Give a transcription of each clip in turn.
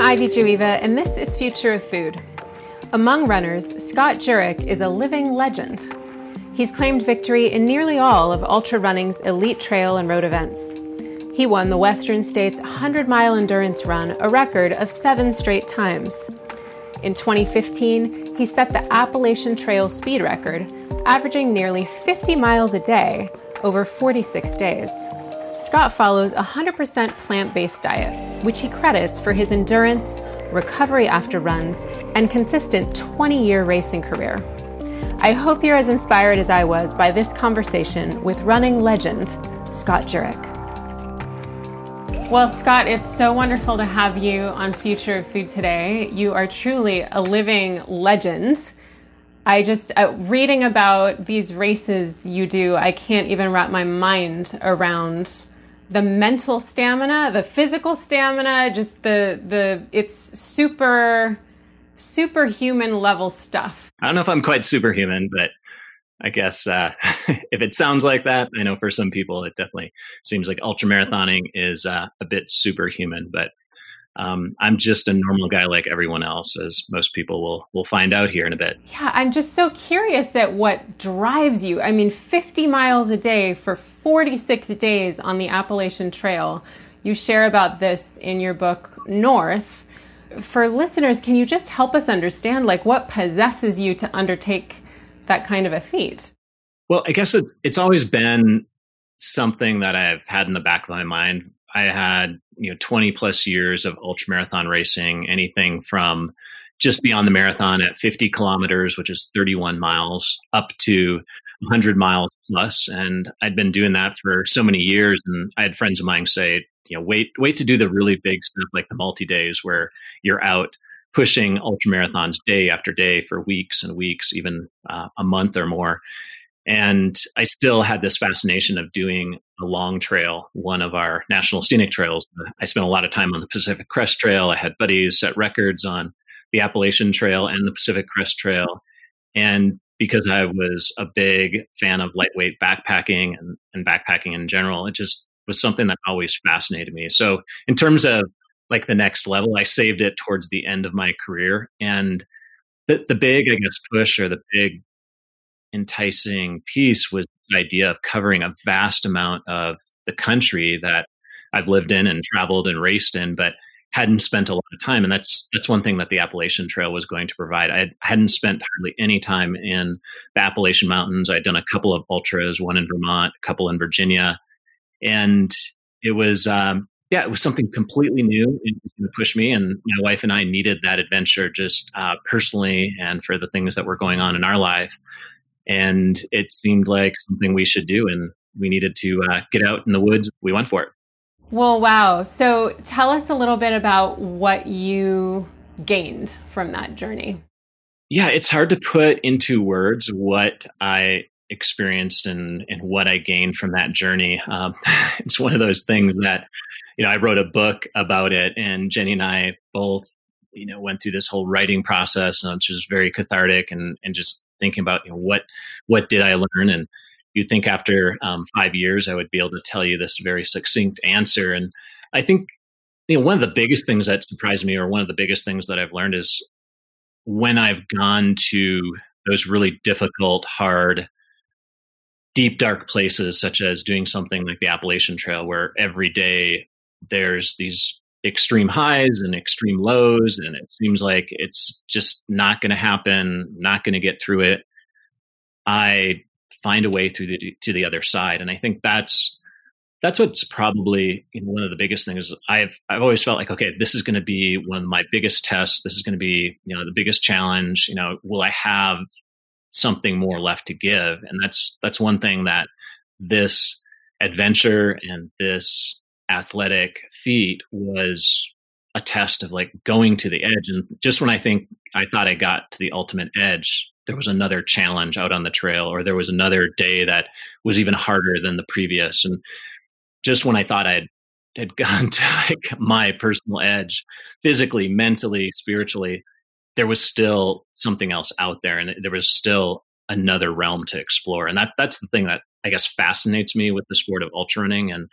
I'm Ivy Jueva, and this is Future of Food. Among runners, Scott Jurek is a living legend. He's claimed victory in nearly all of ultra running's elite trail and road events. He won the Western States 100 mile endurance run, a record of seven straight times. In 2015, he set the Appalachian Trail speed record, averaging nearly 50 miles a day over 46 days. Scott follows a 100% plant based diet, which he credits for his endurance, recovery after runs, and consistent 20 year racing career. I hope you're as inspired as I was by this conversation with running legend, Scott Jurek. Well, Scott, it's so wonderful to have you on Future of Food today. You are truly a living legend. I just, uh, reading about these races you do, I can't even wrap my mind around the mental stamina, the physical stamina, just the the it's super superhuman level stuff. I don't know if I'm quite superhuman, but I guess uh, if it sounds like that, I know for some people it definitely seems like ultramarathoning is uh, a bit superhuman. But um, I'm just a normal guy like everyone else, as most people will will find out here in a bit. Yeah, I'm just so curious at what drives you. I mean, 50 miles a day for 46 days on the Appalachian Trail. You share about this in your book North. For listeners, can you just help us understand like what possesses you to undertake that kind of a feat? Well, I guess it's it's always been something that I've had in the back of my mind. I had, you know, 20 plus years of ultramarathon racing, anything from just beyond the marathon at 50 kilometers, which is 31 miles, up to 100 miles plus, and I'd been doing that for so many years. And I had friends of mine say, you know, wait, wait to do the really big stuff like the multi days where you're out pushing ultra marathons day after day for weeks and weeks, even uh, a month or more. And I still had this fascination of doing a long trail, one of our national scenic trails. I spent a lot of time on the Pacific Crest Trail. I had buddies set records on the Appalachian Trail and the Pacific Crest Trail. And because I was a big fan of lightweight backpacking and, and backpacking in general. It just was something that always fascinated me. So, in terms of like the next level, I saved it towards the end of my career. And the, the big, I guess, push or the big enticing piece was the idea of covering a vast amount of the country that I've lived in and traveled and raced in, but hadn't spent a lot of time and that's that's one thing that the appalachian trail was going to provide. I hadn't spent hardly any time in the appalachian mountains. I'd done a couple of ultras one in vermont a couple in virginia and it was um, yeah it was something completely new to push me and my wife and i needed that adventure just uh, personally and for the things that were going on in our life and it seemed like something we should do and we needed to uh, get out in the woods we went for it well, wow. So tell us a little bit about what you gained from that journey. Yeah, it's hard to put into words what I experienced and, and what I gained from that journey. Um, it's one of those things that, you know, I wrote a book about it, and Jenny and I both, you know, went through this whole writing process, which was very cathartic, and and just thinking about you know what what did I learn and you'd think after um, five years I would be able to tell you this very succinct answer. And I think you know one of the biggest things that surprised me, or one of the biggest things that I've learned, is when I've gone to those really difficult, hard, deep, dark places, such as doing something like the Appalachian Trail, where every day there's these extreme highs and extreme lows, and it seems like it's just not going to happen, not going to get through it. I find a way through the, to the other side. And I think that's that's what's probably one of the biggest things. I've I've always felt like, okay, this is going to be one of my biggest tests. This is going to be you know the biggest challenge. You know, will I have something more left to give? And that's that's one thing that this adventure and this athletic feat was a test of like going to the edge. And just when I think I thought I got to the ultimate edge, there was another challenge out on the trail or there was another day that was even harder than the previous. And just when i thought i had, had gone to like my personal edge physically mentally spiritually there was still something else out there and there was still another realm to explore. And that that's the thing that i guess fascinates me with the sport of ultra running. And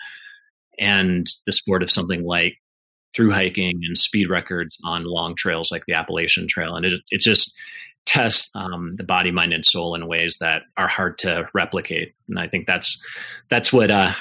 and the sport of something like through hiking and speed records on long trails like the Appalachian Trail. And it, it just tests um, the body, mind, and soul in ways that are hard to replicate. And I think that's that's what uh,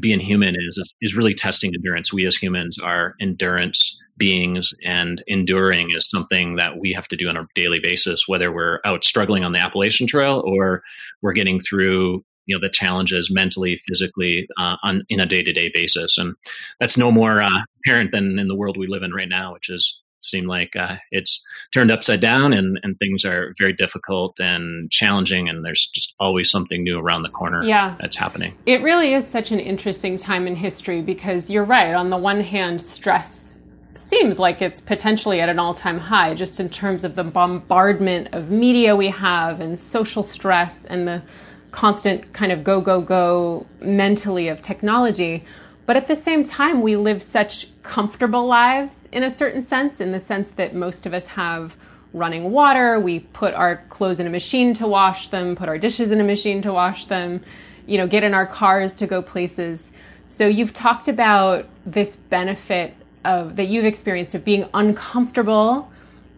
being human is is really testing endurance. We as humans are endurance beings, and enduring is something that we have to do on a daily basis, whether we're out struggling on the Appalachian Trail or we're getting through you know the challenges mentally physically uh, on in a day-to-day basis. And that's no more uh, apparent than in the world we live in right now which is seem like uh, it's turned upside down and, and things are very difficult and challenging and there's just always something new around the corner yeah. that's happening. It really is such an interesting time in history because you're right. On the one hand stress seems like it's potentially at an all-time high just in terms of the bombardment of media we have and social stress and the constant kind of go, go, go mentally of technology. But at the same time, we live such comfortable lives in a certain sense, in the sense that most of us have running water. We put our clothes in a machine to wash them, put our dishes in a machine to wash them, you know, get in our cars to go places. So you've talked about this benefit of that you've experienced of being uncomfortable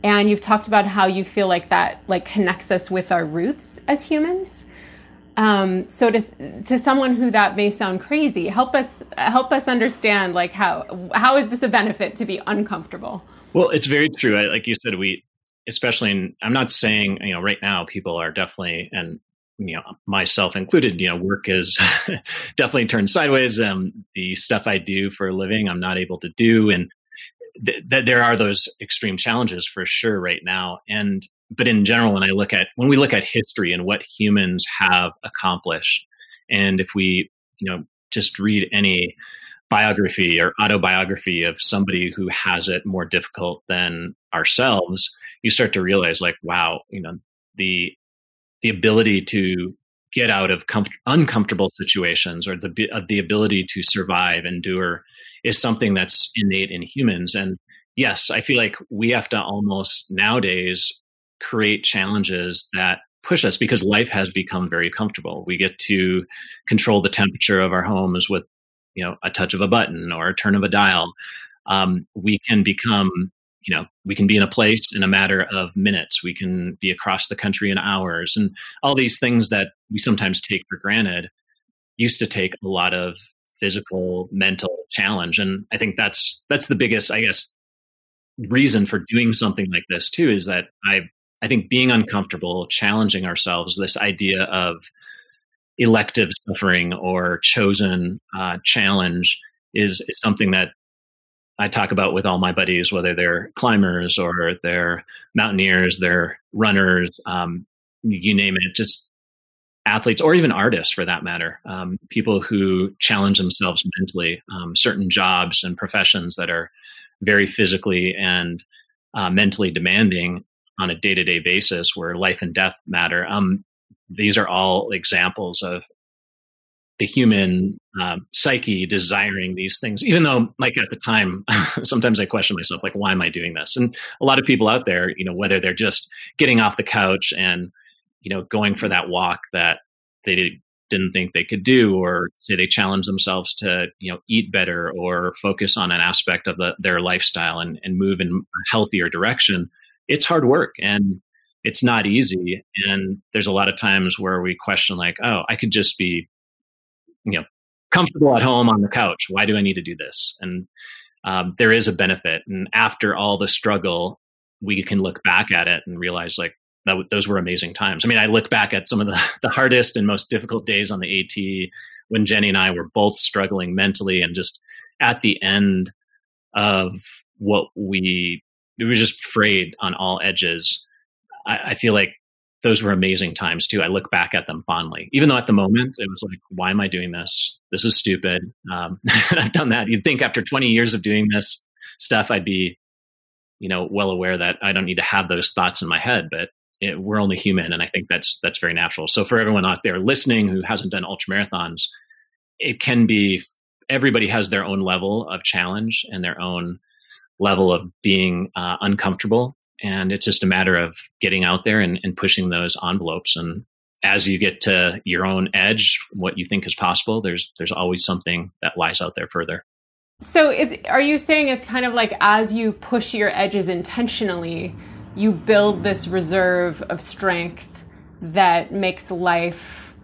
and you've talked about how you feel like that like connects us with our roots as humans. Um, so to to someone who that may sound crazy, help us help us understand like how how is this a benefit to be uncomfortable? Well, it's very true. I, like you said, we especially in, I'm not saying you know right now people are definitely and you know myself included you know work is definitely turned sideways um the stuff i do for a living i'm not able to do and that th- there are those extreme challenges for sure right now and but in general, when I look at when we look at history and what humans have accomplished, and if we you know just read any biography or autobiography of somebody who has it more difficult than ourselves, you start to realize like, wow, you know, the the ability to get out of com- uncomfortable situations or the uh, the ability to survive, endure, is something that's innate in humans. And yes, I feel like we have to almost nowadays create challenges that push us because life has become very comfortable. We get to control the temperature of our homes with, you know, a touch of a button or a turn of a dial. Um, we can become, you know, we can be in a place in a matter of minutes. We can be across the country in hours, and all these things that we sometimes take for granted used to take a lot of physical, mental challenge. And I think that's that's the biggest, I guess, reason for doing something like this too is that I I think being uncomfortable, challenging ourselves, this idea of elective suffering or chosen uh, challenge is, is something that I talk about with all my buddies, whether they're climbers or they're mountaineers, they're runners, um, you name it, just athletes or even artists for that matter, um, people who challenge themselves mentally, um, certain jobs and professions that are very physically and uh, mentally demanding on a day to day basis where life and death matter. Um, these are all examples of the human um, psyche desiring these things, even though, like at the time, sometimes I question myself, like, why am I doing this? And a lot of people out there, you know, whether they're just getting off the couch and, you know, going for that walk that they didn't think they could do, or say they challenge themselves to, you know, eat better or focus on an aspect of the, their lifestyle and, and move in a healthier direction it's hard work and it's not easy. And there's a lot of times where we question, like, oh, I could just be, you know, comfortable at home on the couch. Why do I need to do this? And um, there is a benefit. And after all the struggle, we can look back at it and realize, like, that those were amazing times. I mean, I look back at some of the, the hardest and most difficult days on the AT when Jenny and I were both struggling mentally and just at the end of what we we were just frayed on all edges. I, I feel like those were amazing times too. I look back at them fondly, even though at the moment it was like, why am I doing this? This is stupid. Um, I've done that. You'd think after 20 years of doing this stuff, I'd be, you know, well aware that I don't need to have those thoughts in my head, but it, we're only human. And I think that's, that's very natural. So for everyone out there listening who hasn't done ultra marathons, it can be, everybody has their own level of challenge and their own level of being uh, uncomfortable. And it's just a matter of getting out there and, and pushing those envelopes. And as you get to your own edge, what you think is possible, there's there's always something that lies out there further. So, it, are you saying it's kind of like as you push your edges intentionally, you build this reserve of strength that makes life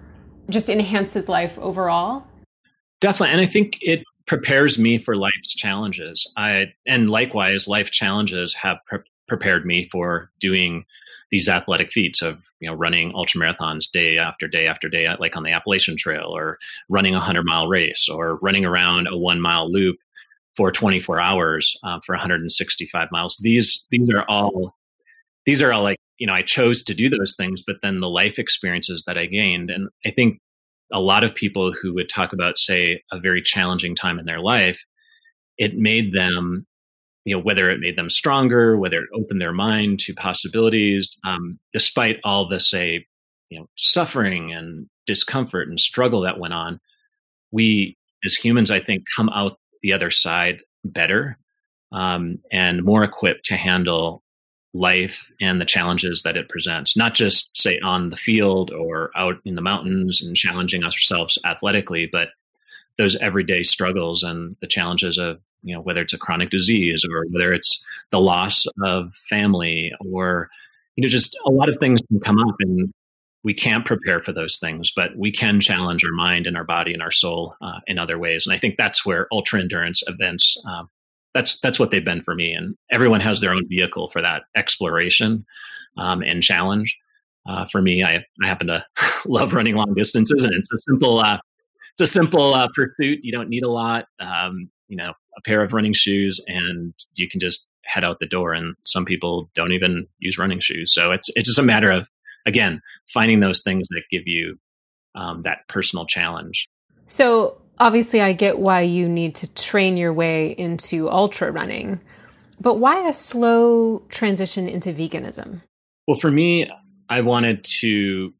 just enhances life overall? Definitely. And I think it prepares me for life's challenges. I and likewise life challenges have pre- prepared me for doing these athletic feats of you know running ultra marathons day after day after day like on the Appalachian Trail or running a 100 mile race or running around a 1 mile loop for 24 hours uh, for 165 miles. These these are all these are all like you know I chose to do those things, but then the life experiences that I gained, and I think a lot of people who would talk about say a very challenging time in their life, it made them you know whether it made them stronger, whether it opened their mind to possibilities, um, despite all the say you know suffering and discomfort and struggle that went on. We as humans, I think, come out the other side better um, and more equipped to handle life and the challenges that it presents, not just say on the field or out in the mountains and challenging ourselves athletically, but those everyday struggles and the challenges of, you know, whether it's a chronic disease or whether it's the loss of family or, you know, just a lot of things can come up and we can't prepare for those things, but we can challenge our mind and our body and our soul uh, in other ways. And I think that's where ultra endurance events um, that's that's what they've been for me. And everyone has their own vehicle for that exploration um, and challenge. Uh, for me, I, I happen to love running long distances, and it's a simple uh, it's a simple uh, pursuit. You don't need a lot. Um, you know, a pair of running shoes, and you can just head out the door. And some people don't even use running shoes, so it's it's just a matter of again, finding those things that give you um, that personal challenge. So, obviously, I get why you need to train your way into ultra running, but why a slow transition into veganism? Well, for me, I wanted to,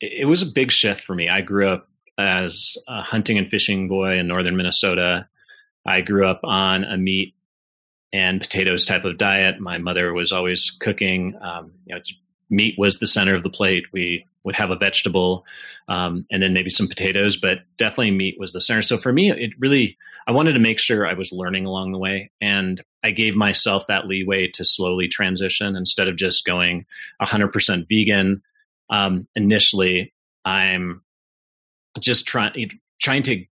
it was a big shift for me. I grew up as a hunting and fishing boy in northern Minnesota. I grew up on a meat and potatoes type of diet. My mother was always cooking. Um, you know, meat was the center of the plate. We would have a vegetable um, and then maybe some potatoes, but definitely meat was the center. So for me, it really, I wanted to make sure I was learning along the way. And I gave myself that leeway to slowly transition instead of just going 100% vegan. Um, initially, I'm just trying trying to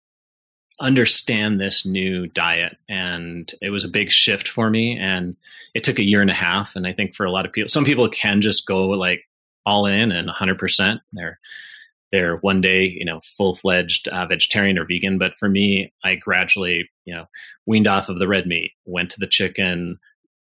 understand this new diet, and it was a big shift for me. And it took a year and a half. And I think for a lot of people, some people can just go like all in and 100%. They're they're one day, you know, full fledged uh, vegetarian or vegan. But for me, I gradually, you know, weaned off of the red meat, went to the chicken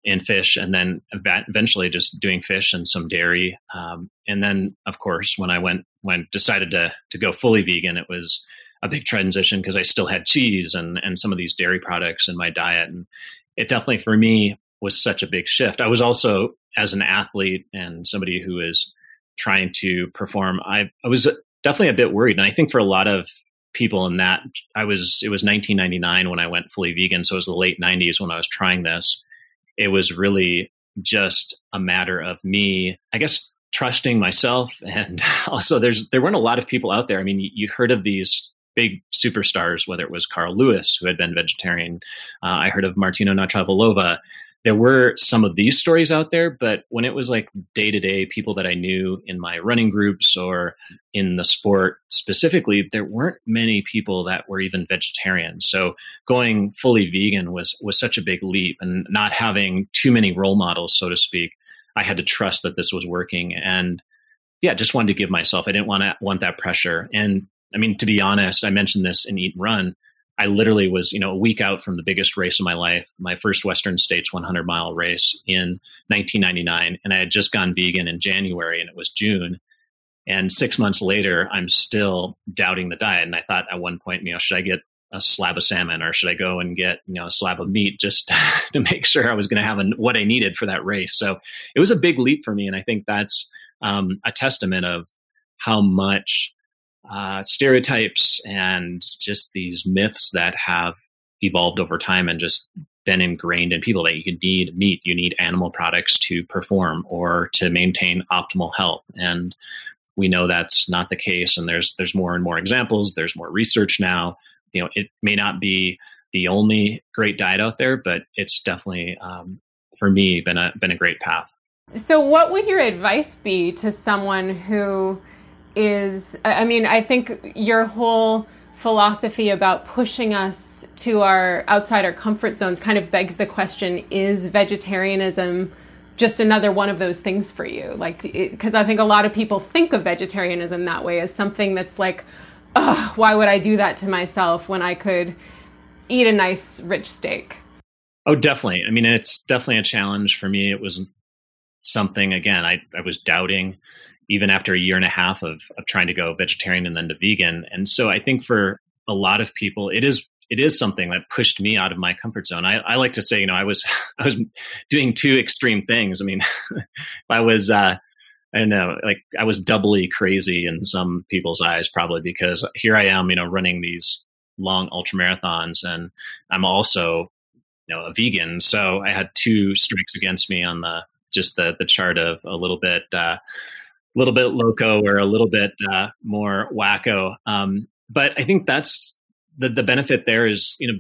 and fish, and then eventually just doing fish and some dairy. Um, and then, of course, when I went when decided to to go fully vegan, it was a big transition because I still had cheese and and some of these dairy products in my diet, and it definitely for me was such a big shift. I was also, as an athlete and somebody who is trying to perform, I, I was definitely a bit worried. And I think for a lot of people in that, I was, it was 1999 when I went fully vegan. So it was the late 90s when I was trying this. It was really just a matter of me, I guess, trusting myself. And also, there's, there weren't a lot of people out there. I mean, you, you heard of these big superstars, whether it was Carl Lewis, who had been vegetarian. Uh, I heard of Martina Navratilova there were some of these stories out there, but when it was like day to day people that I knew in my running groups or in the sport specifically, there weren't many people that were even vegetarian. So going fully vegan was was such a big leap, and not having too many role models, so to speak. I had to trust that this was working, and yeah, just wanted to give myself. I didn't want to want that pressure, and I mean to be honest, I mentioned this in Eat and Run I literally was, you know, a week out from the biggest race of my life, my first Western States 100 mile race in 1999. And I had just gone vegan in January and it was June. And six months later, I'm still doubting the diet. And I thought at one point, you know, should I get a slab of salmon or should I go and get, you know, a slab of meat just to make sure I was going to have what I needed for that race? So it was a big leap for me. And I think that's um, a testament of how much uh, stereotypes and just these myths that have evolved over time and just been ingrained in people that you need meat, you need animal products to perform or to maintain optimal health. And we know that's not the case. And there's there's more and more examples. There's more research now. You know, it may not be the only great diet out there, but it's definitely um, for me been a been a great path. So, what would your advice be to someone who is? I mean, I think your whole philosophy about pushing us to our outside our comfort zones kind of begs the question: Is vegetarianism just another one of those things for you? Like, because I think a lot of people think of vegetarianism that way as something that's like, oh, why would I do that to myself when I could eat a nice rich steak? Oh, definitely. I mean, it's definitely a challenge for me. It was something again I, I was doubting even after a year and a half of, of trying to go vegetarian and then to vegan. And so I think for a lot of people, it is it is something that pushed me out of my comfort zone. I, I like to say, you know, I was I was doing two extreme things. I mean, I was uh, I don't know, like I was doubly crazy in some people's eyes, probably because here I am, you know, running these long ultra marathons, and I'm also, you know, a vegan. So I had two strikes against me on the just the the chart of a little bit, uh, little bit loco or a little bit uh, more wacko. Um, but I think that's the the benefit there is you know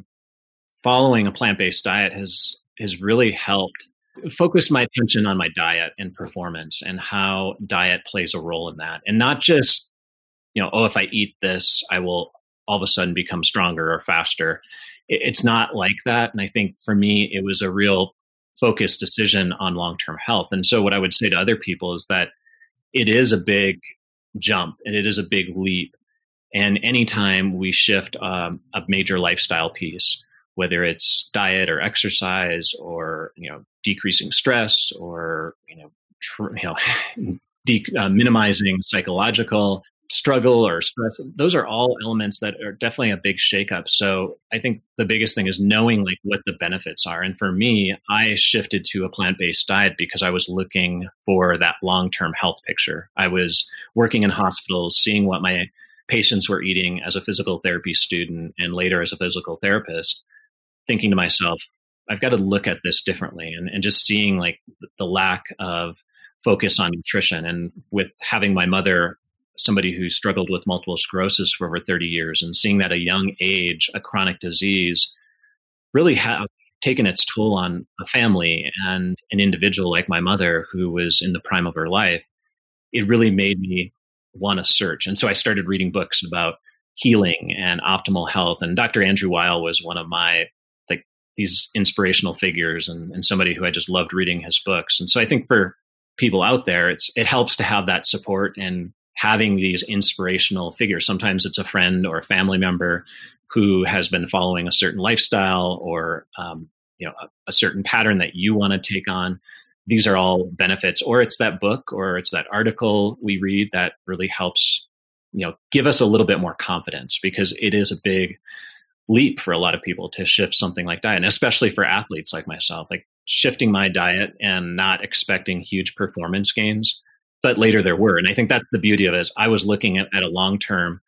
following a plant based diet has has really helped focus my attention on my diet and performance and how diet plays a role in that. And not just you know oh if i eat this i will all of a sudden become stronger or faster. It's not like that. And i think for me it was a real focused decision on long-term health. And so what i would say to other people is that it is a big jump and it is a big leap. And anytime we shift um, a major lifestyle piece, whether it's diet or exercise or you know decreasing stress or you know tr- you know de- uh, minimizing psychological struggle or stress those are all elements that are definitely a big shakeup. So i think the biggest thing is knowing like what the benefits are. And for me i shifted to a plant-based diet because i was looking for that long-term health picture. I was working in hospitals seeing what my patients were eating as a physical therapy student and later as a physical therapist, thinking to myself, I've got to look at this differently and, and just seeing like the lack of focus on nutrition. And with having my mother, somebody who struggled with multiple sclerosis for over 30 years, and seeing that a young age, a chronic disease, really have taken its toll on a family and an individual like my mother who was in the prime of her life, it really made me want to search. And so I started reading books about healing and optimal health. And Dr. Andrew Weil was one of my like these inspirational figures and, and somebody who I just loved reading his books. And so I think for people out there, it's it helps to have that support and having these inspirational figures. Sometimes it's a friend or a family member who has been following a certain lifestyle or um, you know a, a certain pattern that you want to take on these are all benefits or it's that book or it's that article we read that really helps you know give us a little bit more confidence because it is a big leap for a lot of people to shift something like diet and especially for athletes like myself like shifting my diet and not expecting huge performance gains but later there were and i think that's the beauty of it i was looking at, at a long-term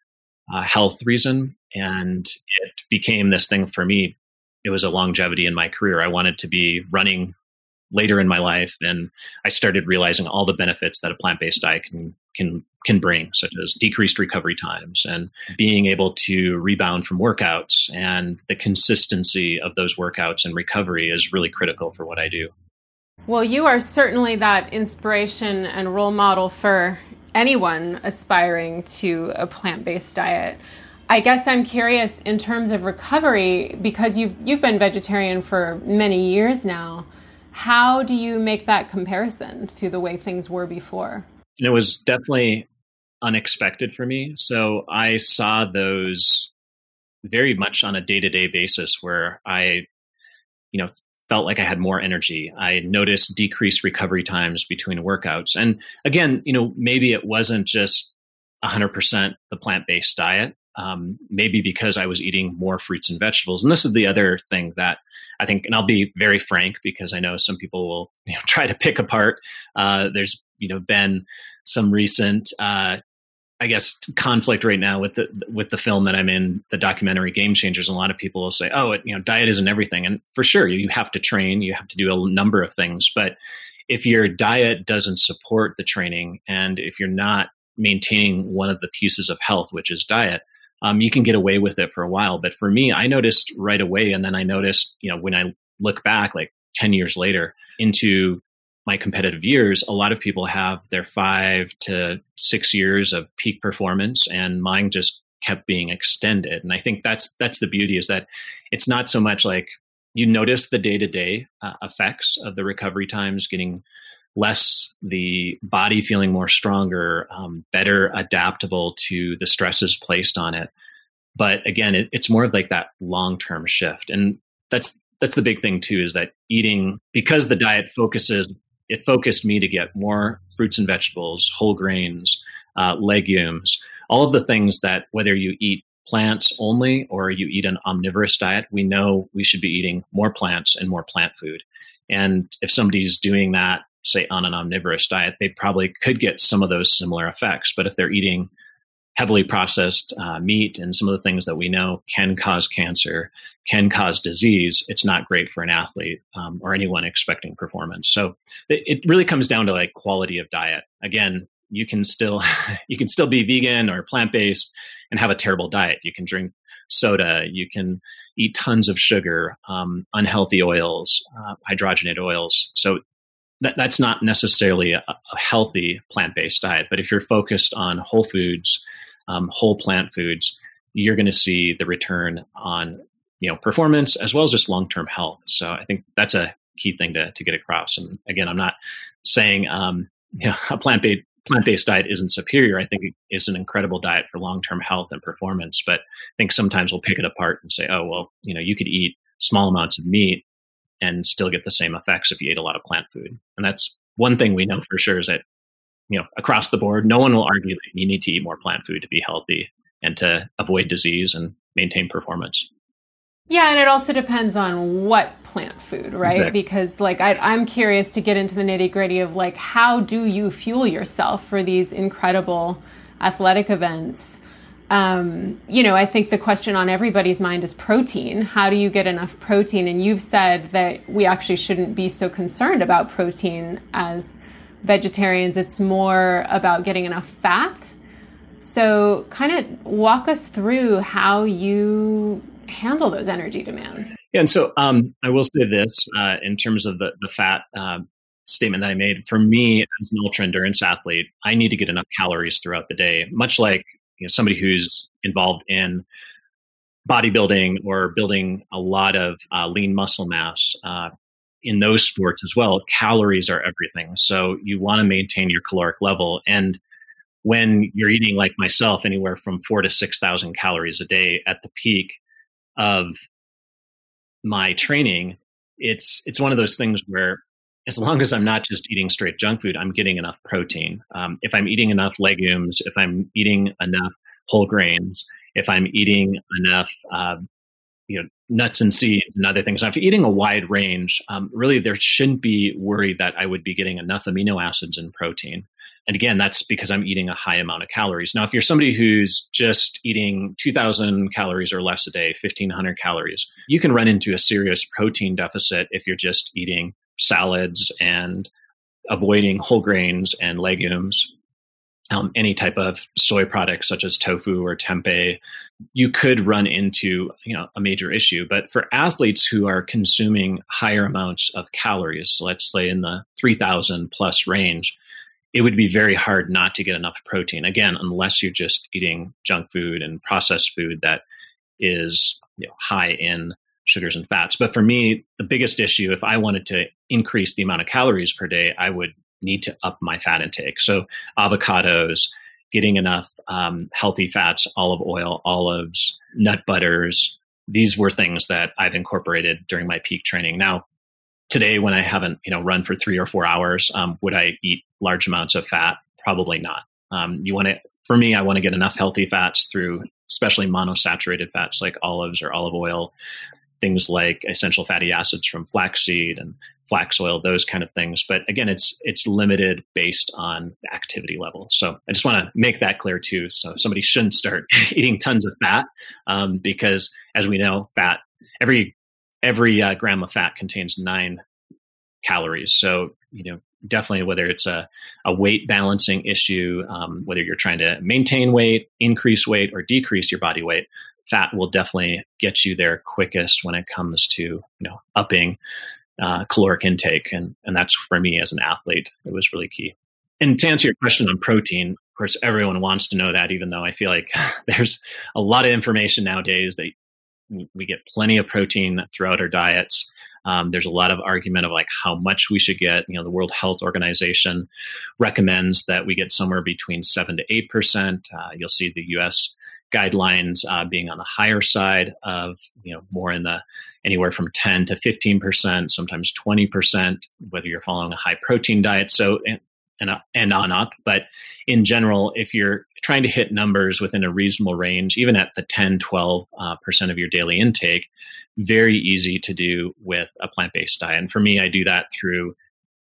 uh, health reason and it became this thing for me it was a longevity in my career i wanted to be running later in my life, and I started realizing all the benefits that a plant based diet can can can bring, such as decreased recovery times and being able to rebound from workouts. And the consistency of those workouts and recovery is really critical for what I do. Well, you are certainly that inspiration and role model for anyone aspiring to a plant based diet. I guess I'm curious in terms of recovery because you've you've been vegetarian for many years now. How do you make that comparison to the way things were before? It was definitely unexpected for me. So I saw those very much on a day to day basis where I, you know, felt like I had more energy. I noticed decreased recovery times between workouts. And again, you know, maybe it wasn't just 100% the plant based diet. Um, maybe because I was eating more fruits and vegetables. And this is the other thing that I think, and I'll be very frank because I know some people will you know, try to pick apart. Uh, there's you know been some recent, uh, I guess, conflict right now with the with the film that I'm in, the documentary Game Changers. A lot of people will say, "Oh, it, you know, diet isn't everything," and for sure, you have to train, you have to do a number of things, but if your diet doesn't support the training, and if you're not maintaining one of the pieces of health, which is diet, um, you can get away with it for a while. But for me, I noticed right away. And then I noticed, you know, when I look back like 10 years later into my competitive years, a lot of people have their five to six years of peak performance and mine just kept being extended. And I think that's, that's the beauty is that it's not so much like you notice the day to day effects of the recovery times getting less the body feeling more stronger, um, better adaptable to the stresses placed on it. But again, it, it's more of like that long term shift, and that's that's the big thing too. Is that eating because the diet focuses it focused me to get more fruits and vegetables, whole grains, uh, legumes, all of the things that whether you eat plants only or you eat an omnivorous diet, we know we should be eating more plants and more plant food. And if somebody's doing that say on an omnivorous diet, they probably could get some of those similar effects. But if they're eating heavily processed uh, meat and some of the things that we know can cause cancer, can cause disease, it's not great for an athlete um, or anyone expecting performance. So it, really comes down to like quality of diet. Again, you can still you can still be vegan or plant based and have a terrible diet. You can drink soda. You can eat tons of sugar, um, unhealthy oils, uh, hydrogenated oils. So that, that's not necessarily a, a healthy plant based diet. But if you're focused on whole foods, um, whole plant foods, you're going to see the return on you know performance as well as just long term health. So I think that's a key thing to to get across. And again, I'm not saying um, you know, a plant based plant based diet isn't superior. I think it's an incredible diet for long term health and performance. But I think sometimes we'll pick it apart and say, oh well, you know, you could eat small amounts of meat and still get the same effects if you ate a lot of plant food. And that's one thing we know for sure is that, you know, across the board, no one will argue that you need to eat more plant food to be healthy and to avoid disease and maintain performance. Yeah, and it also depends on what plant food, right? Exactly. Because like I, am curious to get into the nitty gritty of like how do you fuel yourself for these incredible athletic events? um, you know, I think the question on everybody's mind is protein. How do you get enough protein? And you've said that we actually shouldn't be so concerned about protein as vegetarians. It's more about getting enough fat. So, kind of walk us through how you handle those energy demands. Yeah, and so um, I will say this uh, in terms of the the fat uh, statement that I made. For me, as an ultra endurance athlete, I need to get enough calories throughout the day, much like you know somebody who's involved in bodybuilding or building a lot of uh, lean muscle mass uh, in those sports as well calories are everything so you want to maintain your caloric level and when you're eating like myself anywhere from four to six thousand calories a day at the peak of my training it's it's one of those things where as long as I'm not just eating straight junk food, I'm getting enough protein. Um, if I'm eating enough legumes, if I'm eating enough whole grains, if I'm eating enough, uh, you know, nuts and seeds and other things, if I'm eating a wide range, um, really there shouldn't be worry that I would be getting enough amino acids and protein. And again, that's because I'm eating a high amount of calories. Now, if you're somebody who's just eating 2,000 calories or less a day, 1,500 calories, you can run into a serious protein deficit if you're just eating salads and avoiding whole grains and legumes, um, any type of soy products such as tofu or tempeh, you could run into you know a major issue. But for athletes who are consuming higher amounts of calories, let's say in the 3,000 plus range, it would be very hard not to get enough protein. Again, unless you're just eating junk food and processed food that is you know, high in sugars and fats. But for me, the biggest issue, if I wanted to increase the amount of calories per day, I would need to up my fat intake. So avocados, getting enough um, healthy fats, olive oil, olives, nut butters. These were things that I've incorporated during my peak training. Now, today, when I haven't you know run for three or four hours, um, would I eat large amounts of fat? Probably not. Um, you want to, for me, I want to get enough healthy fats through, especially monosaturated fats like olives or olive oil, things like essential fatty acids from flaxseed and flax oil, those kind of things. But again, it's it's limited based on activity level. So I just want to make that clear too. So somebody shouldn't start eating tons of fat um, because, as we know, fat every every uh, gram of fat contains nine calories. So you know definitely whether it's a, a weight balancing issue, um, whether you're trying to maintain weight, increase weight, or decrease your body weight, fat will definitely get you there quickest when it comes to you know upping uh, caloric intake, and and that's for me as an athlete, it was really key. And to answer your question on protein, of course, everyone wants to know that, even though I feel like there's a lot of information nowadays that we get plenty of protein throughout our diets. Um, there's a lot of argument of like how much we should get. You know, the World Health Organization recommends that we get somewhere between seven to eight percent. Uh, you'll see the U.S. guidelines uh, being on the higher side of you know more in the anywhere from 10 to 15 percent, sometimes 20 percent, whether you're following a high protein diet. So and, and on up. But in general, if you're trying to hit numbers within a reasonable range, even at the 10, 12 uh, percent of your daily intake, very easy to do with a plant based diet. And for me, I do that through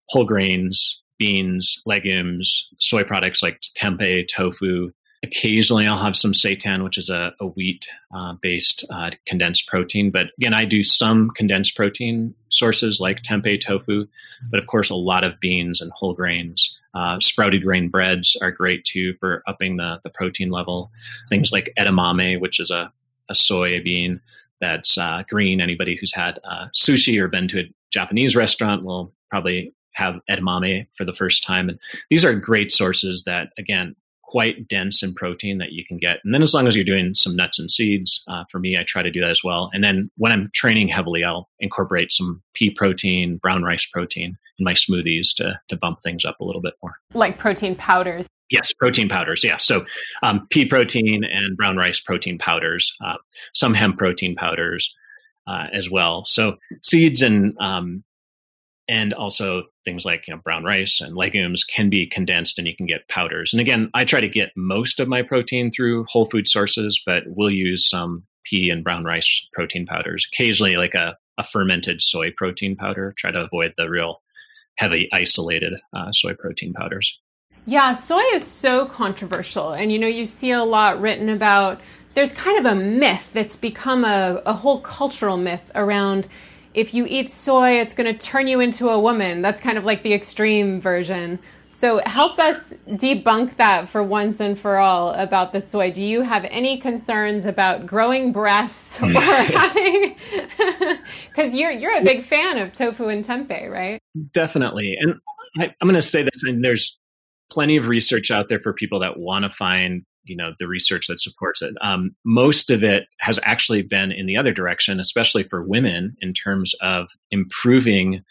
whole grains, beans, legumes, soy products like tempeh, tofu. Occasionally, I'll have some seitan, which is a, a wheat uh, based uh, condensed protein. But again, I do some condensed protein sources like tempeh, tofu, but of course, a lot of beans and whole grains. Uh, sprouted grain breads are great too for upping the, the protein level. Things like edamame, which is a, a soybean that's uh, green. Anybody who's had uh, sushi or been to a Japanese restaurant will probably have edamame for the first time. And these are great sources that, again, quite dense in protein that you can get. And then as long as you're doing some nuts and seeds, uh, for me, I try to do that as well. And then when I'm training heavily, I'll incorporate some pea protein, brown rice protein in my smoothies to to bump things up a little bit more. Like protein powders. Yes, protein powders. Yeah, so um, pea protein and brown rice protein powders, uh, some hemp protein powders uh, as well. So seeds and um, and also things like you know brown rice and legumes can be condensed and you can get powders. And again, I try to get most of my protein through whole food sources, but we'll use some pea and brown rice protein powders. Occasionally, like a, a fermented soy protein powder. Try to avoid the real heavy isolated uh, soy protein powders. Yeah, soy is so controversial. And you know, you see a lot written about there's kind of a myth that's become a, a whole cultural myth around if you eat soy, it's going to turn you into a woman. That's kind of like the extreme version. So help us debunk that for once and for all about the soy. Do you have any concerns about growing breasts or hmm. having? Because you're you're a big fan of tofu and tempeh, right? Definitely, and I, am going to say this. And there's plenty of research out there for people that want to find you know the research that supports it. Um, most of it has actually been in the other direction, especially for women, in terms of improving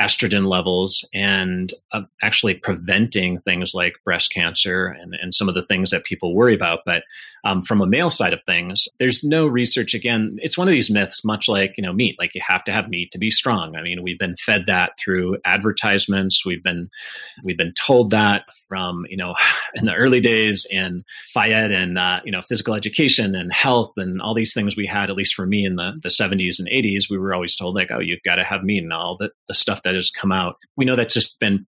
estrogen levels and uh, actually preventing things like breast cancer and, and some of the things that people worry about. But um, from a male side of things, there's no research. Again, it's one of these myths, much like you know meat. Like you have to have meat to be strong. I mean, we've been fed that through advertisements. We've been we've been told that from you know in the early days in Ed and uh, you know physical education and health and all these things we had. At least for me in the the 70s and 80s, we were always told like, oh, you've got to have meat and all the the stuff that has come out. We know that's just been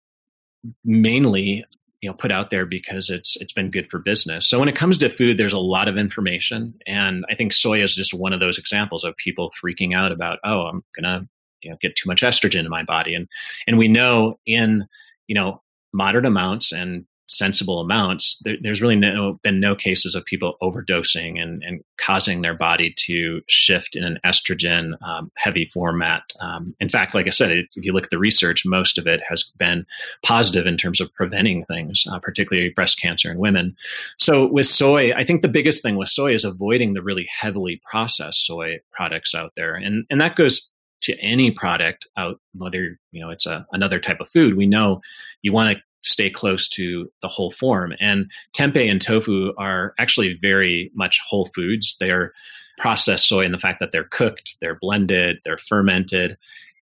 mainly you know put out there because it's it's been good for business. So when it comes to food, there's a lot of information, and I think soy is just one of those examples of people freaking out about oh I'm gonna you know get too much estrogen in my body, and and we know in you know moderate amounts and sensible amounts, there, there's really no, been no cases of people overdosing and, and causing their body to shift in an estrogen um, heavy format. Um, in fact, like I said, if you look at the research, most of it has been positive in terms of preventing things, uh, particularly breast cancer in women. So with soy, I think the biggest thing with soy is avoiding the really heavily processed soy products out there, and and that goes to any product out whether you know it's a, another type of food we know you want to stay close to the whole form. And tempeh and tofu are actually very much whole foods. They're processed soy in the fact that they're cooked, they're blended, they're fermented.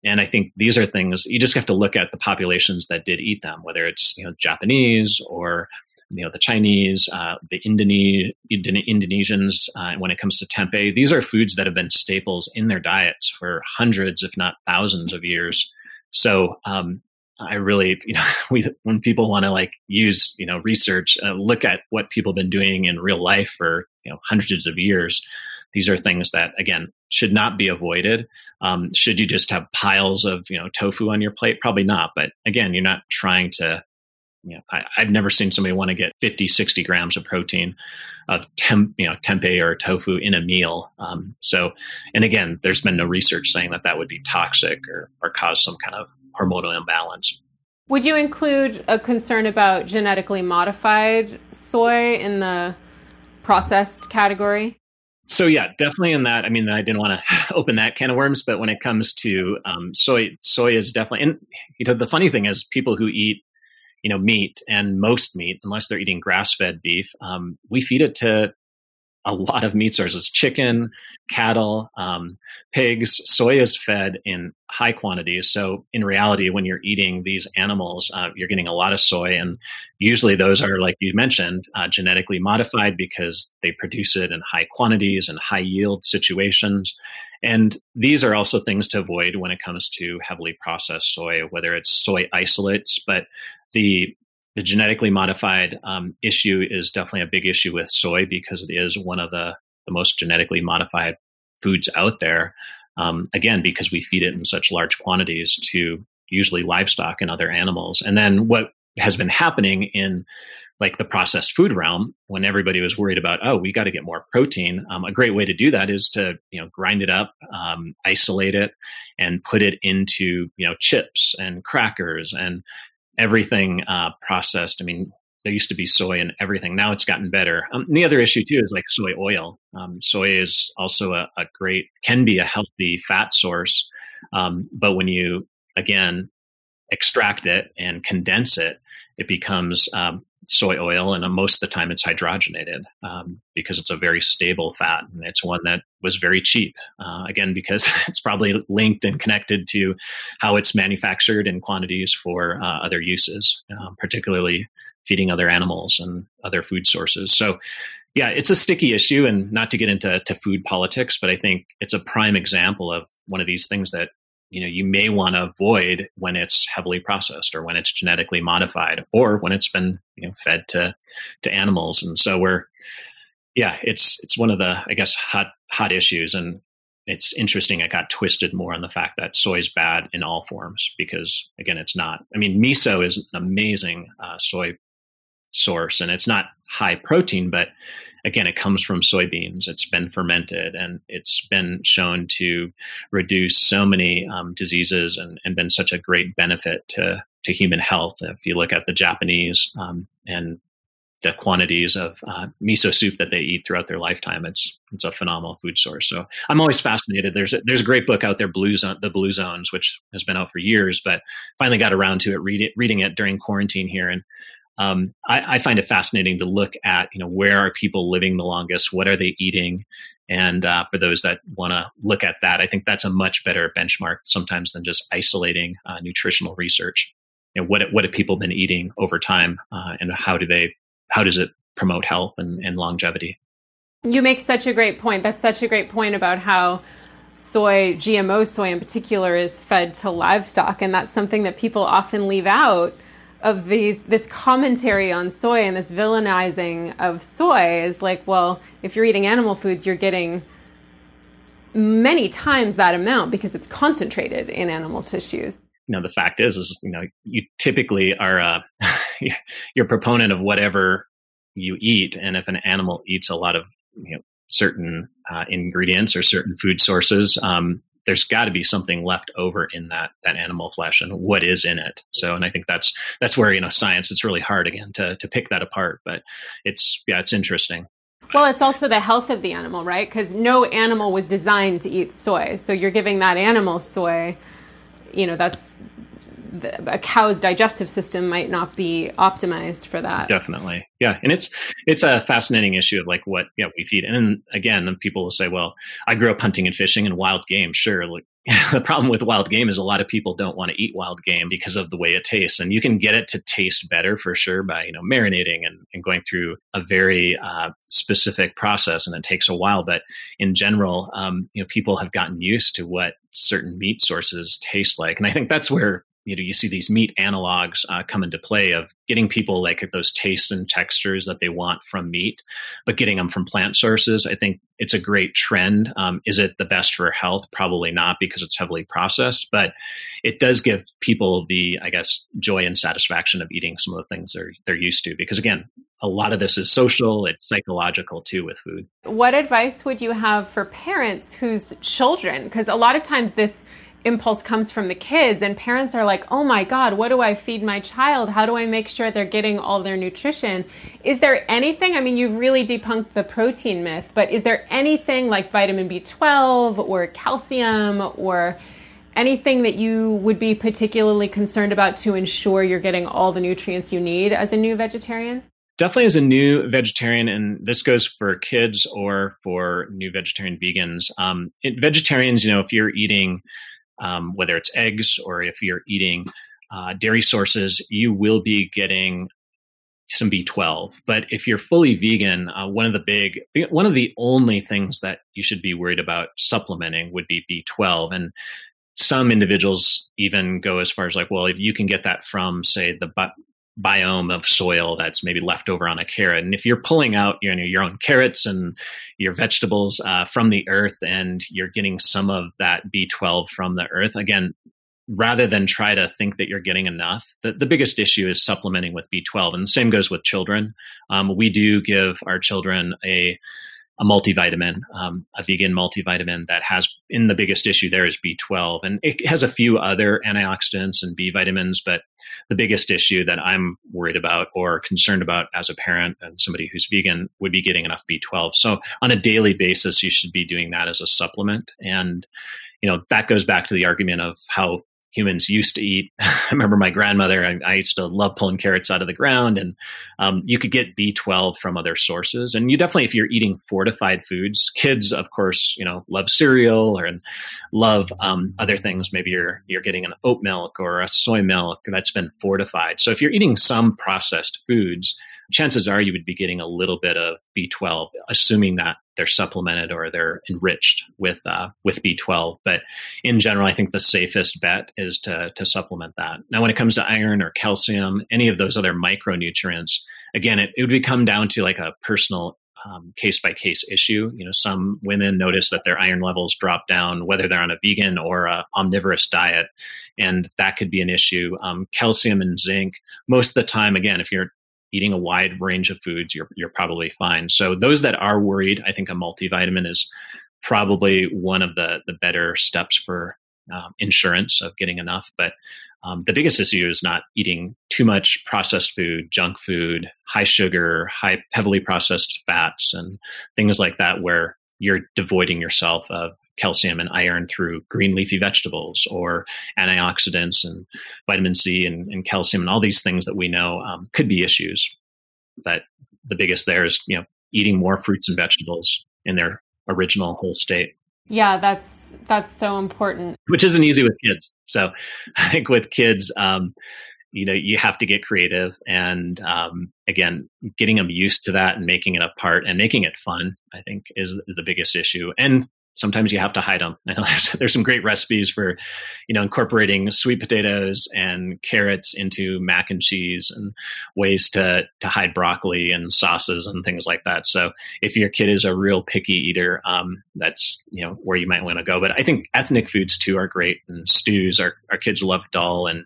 And I think these are things you just have to look at the populations that did eat them, whether it's you know Japanese or you know the Chinese, uh, the Indone- Indonesians. Uh, when it comes to tempeh, these are foods that have been staples in their diets for hundreds, if not thousands, of years. So um, I really, you know, we, when people want to like use, you know, research, uh, look at what people have been doing in real life for, you know, hundreds of years. These are things that, again, should not be avoided. Um, should you just have piles of you know tofu on your plate? Probably not. But again, you're not trying to. You know, I, have never seen somebody want to get 50, 60 grams of protein of temp, you know, tempeh or tofu in a meal. Um, so, and again, there's been no research saying that that would be toxic or, or cause some kind of hormonal imbalance. Would you include a concern about genetically modified soy in the processed category? So yeah, definitely in that. I mean, I didn't want to open that can of worms, but when it comes to um, soy, soy is definitely. And you know, the funny thing is, people who eat, you know, meat and most meat, unless they're eating grass-fed beef, um, we feed it to a lot of meat sources: chicken, cattle, um, pigs. Soy is fed in high quantities. So in reality, when you're eating these animals, uh, you're getting a lot of soy, and usually those are, like you mentioned, uh, genetically modified because they produce it in high quantities and high yield situations. And these are also things to avoid when it comes to heavily processed soy, whether it's soy isolates, but the the genetically modified um, issue is definitely a big issue with soy because it is one of the, the most genetically modified foods out there. Um, again, because we feed it in such large quantities to usually livestock and other animals. And then what has been happening in like the processed food realm when everybody was worried about oh we got to get more protein um, a great way to do that is to you know grind it up um, isolate it and put it into you know chips and crackers and everything uh, processed i mean there used to be soy in everything. Now it's gotten better. Um, the other issue too is like soy oil. Um, soy is also a, a, great, can be a healthy fat source. Um, but when you, again, extract it and condense it, it becomes um, soy oil. And most of the time it's hydrogenated um, because it's a very stable fat. And it's one that was very cheap. Uh, again, because it's probably linked and connected to how it's manufactured in quantities for uh, other uses, uh, particularly feeding other animals and other food sources. So, yeah, it's a sticky issue, and not to get into to food politics, but I think it's a prime example of one of these things that you know you may want to avoid when it's heavily processed or when it's genetically modified or when it's been you know fed to to animals. And so we're yeah it's it's one of the i guess hot hot issues. And it's interesting it got twisted more on the fact that soy is bad in all forms because again it's not i mean miso is an amazing uh, soy source and it's not high protein but again it comes from soybeans it's been fermented and it's been shown to reduce so many um, diseases and, and been such a great benefit to to human health if you look at the japanese um, and the quantities of uh, miso soup that they eat throughout their lifetime. It's it's a phenomenal food source. So I'm always fascinated. There's a, there's a great book out there, Blue Zone, the Blue Zones, which has been out for years, but finally got around to it, read it reading it during quarantine here, and um, I, I, find it fascinating to look at, you know, where are people living the longest? What are they eating? And uh, for those that want to look at that, I think that's a much better benchmark sometimes than just isolating uh, nutritional research. You know, what what have people been eating over time, uh, and how do they how does it promote health and, and longevity? You make such a great point. That's such a great point about how soy, GMO soy in particular, is fed to livestock, and that's something that people often leave out of these this commentary on soy and this villainizing of soy is like, well, if you're eating animal foods, you're getting many times that amount because it's concentrated in animal tissues. You know, the fact is, is you know, you typically are uh, you're proponent of whatever you eat, and if an animal eats a lot of you know certain uh, ingredients or certain food sources, um, there's got to be something left over in that that animal flesh and what is in it. So and i think that's that's where you know science it's really hard again to to pick that apart but it's yeah it's interesting. Well it's also the health of the animal right? Because no animal was designed to eat soy. So you're giving that animal soy you know that's the, a cow's digestive system might not be optimized for that. Definitely, yeah, and it's it's a fascinating issue of like what yeah we feed, and then again, then people will say, well, I grew up hunting and fishing and wild game. Sure, like the problem with wild game is a lot of people don't want to eat wild game because of the way it tastes and you can get it to taste better for sure by you know marinating and, and going through a very uh, specific process and it takes a while but in general um, you know people have gotten used to what certain meat sources taste like and i think that's where you know you see these meat analogs uh, come into play of getting people like those tastes and textures that they want from meat but getting them from plant sources i think it's a great trend. Um, is it the best for health? Probably not because it's heavily processed but it does give people the i guess joy and satisfaction of eating some of the things they're they're used to because again a lot of this is social it's psychological too with food. What advice would you have for parents whose children because a lot of times this impulse comes from the kids and parents are like oh my god what do i feed my child? How do i make sure they're getting all their nutrition? Is there anything i mean you've really debunked the protein myth but is there anything like vitamin b12 or calcium or anything that you would be particularly concerned about to ensure you're getting all the nutrients you need as a new vegetarian? Definitely as a new vegetarian, and this goes for kids or for new vegetarian vegans. Um, it, vegetarians, you know, if you're eating um, whether it's eggs or if you're eating uh, dairy sources, you will be getting some B12. But if you're fully vegan, uh, one of the big, one of the only things that you should be worried about supplementing would be B12. And some individuals even go as far as like, well, if you can get that from, say, the biome of soil that's maybe left over on a carrot. And if you're pulling out you know, your own carrots and your vegetables uh, from the earth and you're getting some of that B12 from the earth, again, rather than try to think that you're getting enough, the, the biggest issue is supplementing with B12. And the same goes with children. Um, we do give our children a a multivitamin, um, a vegan multivitamin that has, in the biggest issue there is B12. And it has a few other antioxidants and B vitamins, but the biggest issue that I'm worried about or concerned about as a parent and somebody who's vegan would be getting enough B12. So on a daily basis, you should be doing that as a supplement. And, you know, that goes back to the argument of how humans used to eat. I remember my grandmother, I, I, used to love pulling carrots out of the ground, and um, you could get B12 from other sources. And you definitely, if you're eating fortified foods, kids, of course, you know, love cereal or and love um, other things. Maybe you're you're getting an oat milk or a soy milk that's been fortified. So if you're eating some processed foods, chances are you would be getting a little bit of B12, assuming that they're supplemented or they're enriched with uh, with B12. But in general, I think the safest bet is to to supplement that. Now, when it comes to iron or calcium, any of those other micronutrients, again, it, it would come down to like a personal case by case issue. You know, some women notice that their iron levels drop down, whether they're on a vegan or a omnivorous diet, and that could be an issue. Um, calcium and zinc, most of the time, again, if you're eating a wide range of foods, you're you're probably fine. So those that are worried, I think a multivitamin is probably one of the the better steps for um, insurance of getting enough. But um, the biggest issue is not eating too much processed food, junk food, high sugar, high heavily processed fats, and things like that, where you're devoiding yourself of calcium and iron through green leafy vegetables or antioxidants and vitamin C and, and calcium and all these things that we know um, could be issues. But the biggest there is, you know, eating more fruits and vegetables in their original whole state. Yeah, that's that's so important. Which isn't easy with kids. So I think with kids, um, you know, you have to get creative, and um, again, getting them used to that and making it a part and making it fun, I think, is the biggest issue. And sometimes you have to hide them. There's, there's some great recipes for, you know, incorporating sweet potatoes and carrots into mac and cheese and ways to to hide broccoli and sauces and things like that. So if your kid is a real picky eater, um, that's you know where you might want to go. But I think ethnic foods too are great and stews. Our our kids love dal and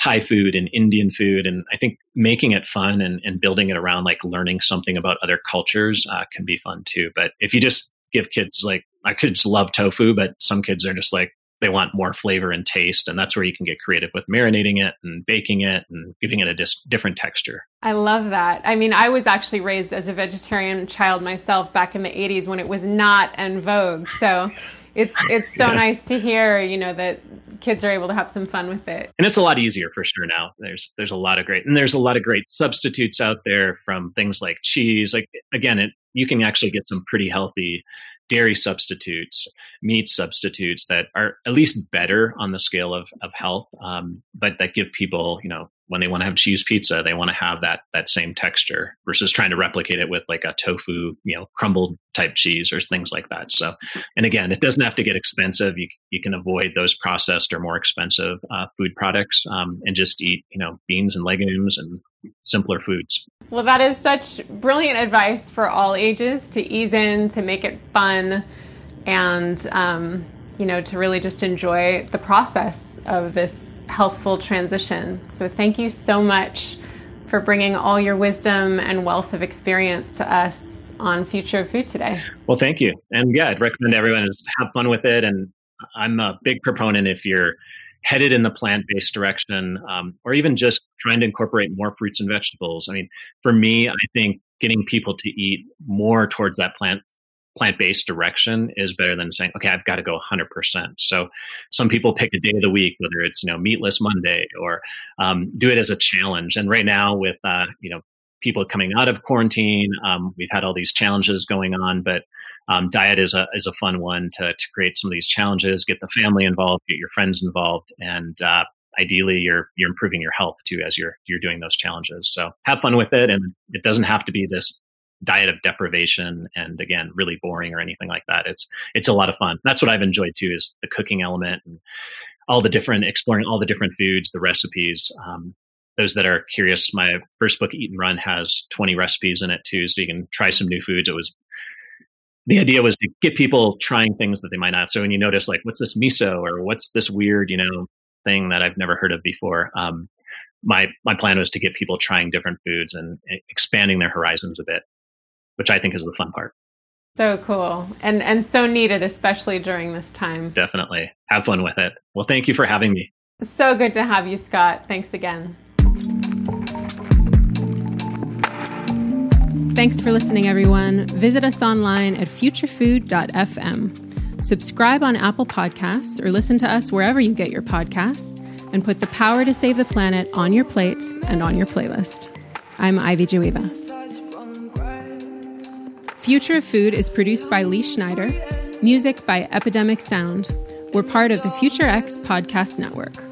Thai food and Indian food. And I think making it fun and, and building it around like learning something about other cultures uh, can be fun too. But if you just give kids like my kids love tofu, but some kids are just like they want more flavor and taste, and that's where you can get creative with marinating it and baking it and giving it a dis- different texture. I love that. I mean, I was actually raised as a vegetarian child myself back in the '80s when it was not en vogue. So it's it's so yeah. nice to hear, you know, that kids are able to have some fun with it. And it's a lot easier for sure now. There's there's a lot of great and there's a lot of great substitutes out there from things like cheese. Like again, it you can actually get some pretty healthy dairy substitutes, meat substitutes that are at least better on the scale of, of health, um, but that give people, you know, when they want to have cheese pizza, they want to have that that same texture versus trying to replicate it with like a tofu, you know, crumbled type cheese or things like that. So, and again, it doesn't have to get expensive. You you can avoid those processed or more expensive uh, food products um, and just eat, you know, beans and legumes and simpler foods. Well, that is such brilliant advice for all ages to ease in, to make it fun, and um, you know, to really just enjoy the process of this healthful transition. So, thank you so much for bringing all your wisdom and wealth of experience to us on Future of Food today. Well, thank you. And yeah, I'd recommend everyone just have fun with it. And I'm a big proponent if you're headed in the plant based direction, um, or even just trying to incorporate more fruits and vegetables. I mean, for me, I think getting people to eat more towards that plant plant based direction is better than saying, okay, I've got to go 100%. So some people pick a day of the week, whether it's, you know, meatless Monday or um, do it as a challenge. And right now, with, uh, you know, people coming out of quarantine, um, we've had all these challenges going on, but um, diet is a, is a fun one to, to create some of these challenges, get the family involved, get your friends involved, and uh, ideally you're you're improving your health too as you're you're doing those challenges. So have fun with it, and it doesn't have to be this diet of deprivation and again really boring or anything like that. It's it's a lot of fun. That's what i've enjoyed too is the cooking element and all the different exploring all the different foods the recipes. Um, those that are curious my first book eat and run has 20 recipes in it too so you can try some new foods. It was the idea was to get people trying things that they might not. So when you notice like what's this miso or what's this weird you know thing that i've never heard of before um, my my plan was to get people trying different foods and expanding their horizons a bit which I think is the fun part. So cool and and so needed, especially during this time. Definitely have fun with it. Well, thank you for having me. So good to have you, Scott. Thanks again. Thanks for listening, everyone. Visit us online at futurefood.fm. Subscribe on Apple Podcasts or listen to us wherever you get your podcasts and put the power to save the planet on your plate and on your playlist. I'm Ivy Jueva. Future of Food is produced by Lee Schneider, music by Epidemic Sound. We're part of the Future X Podcast Network.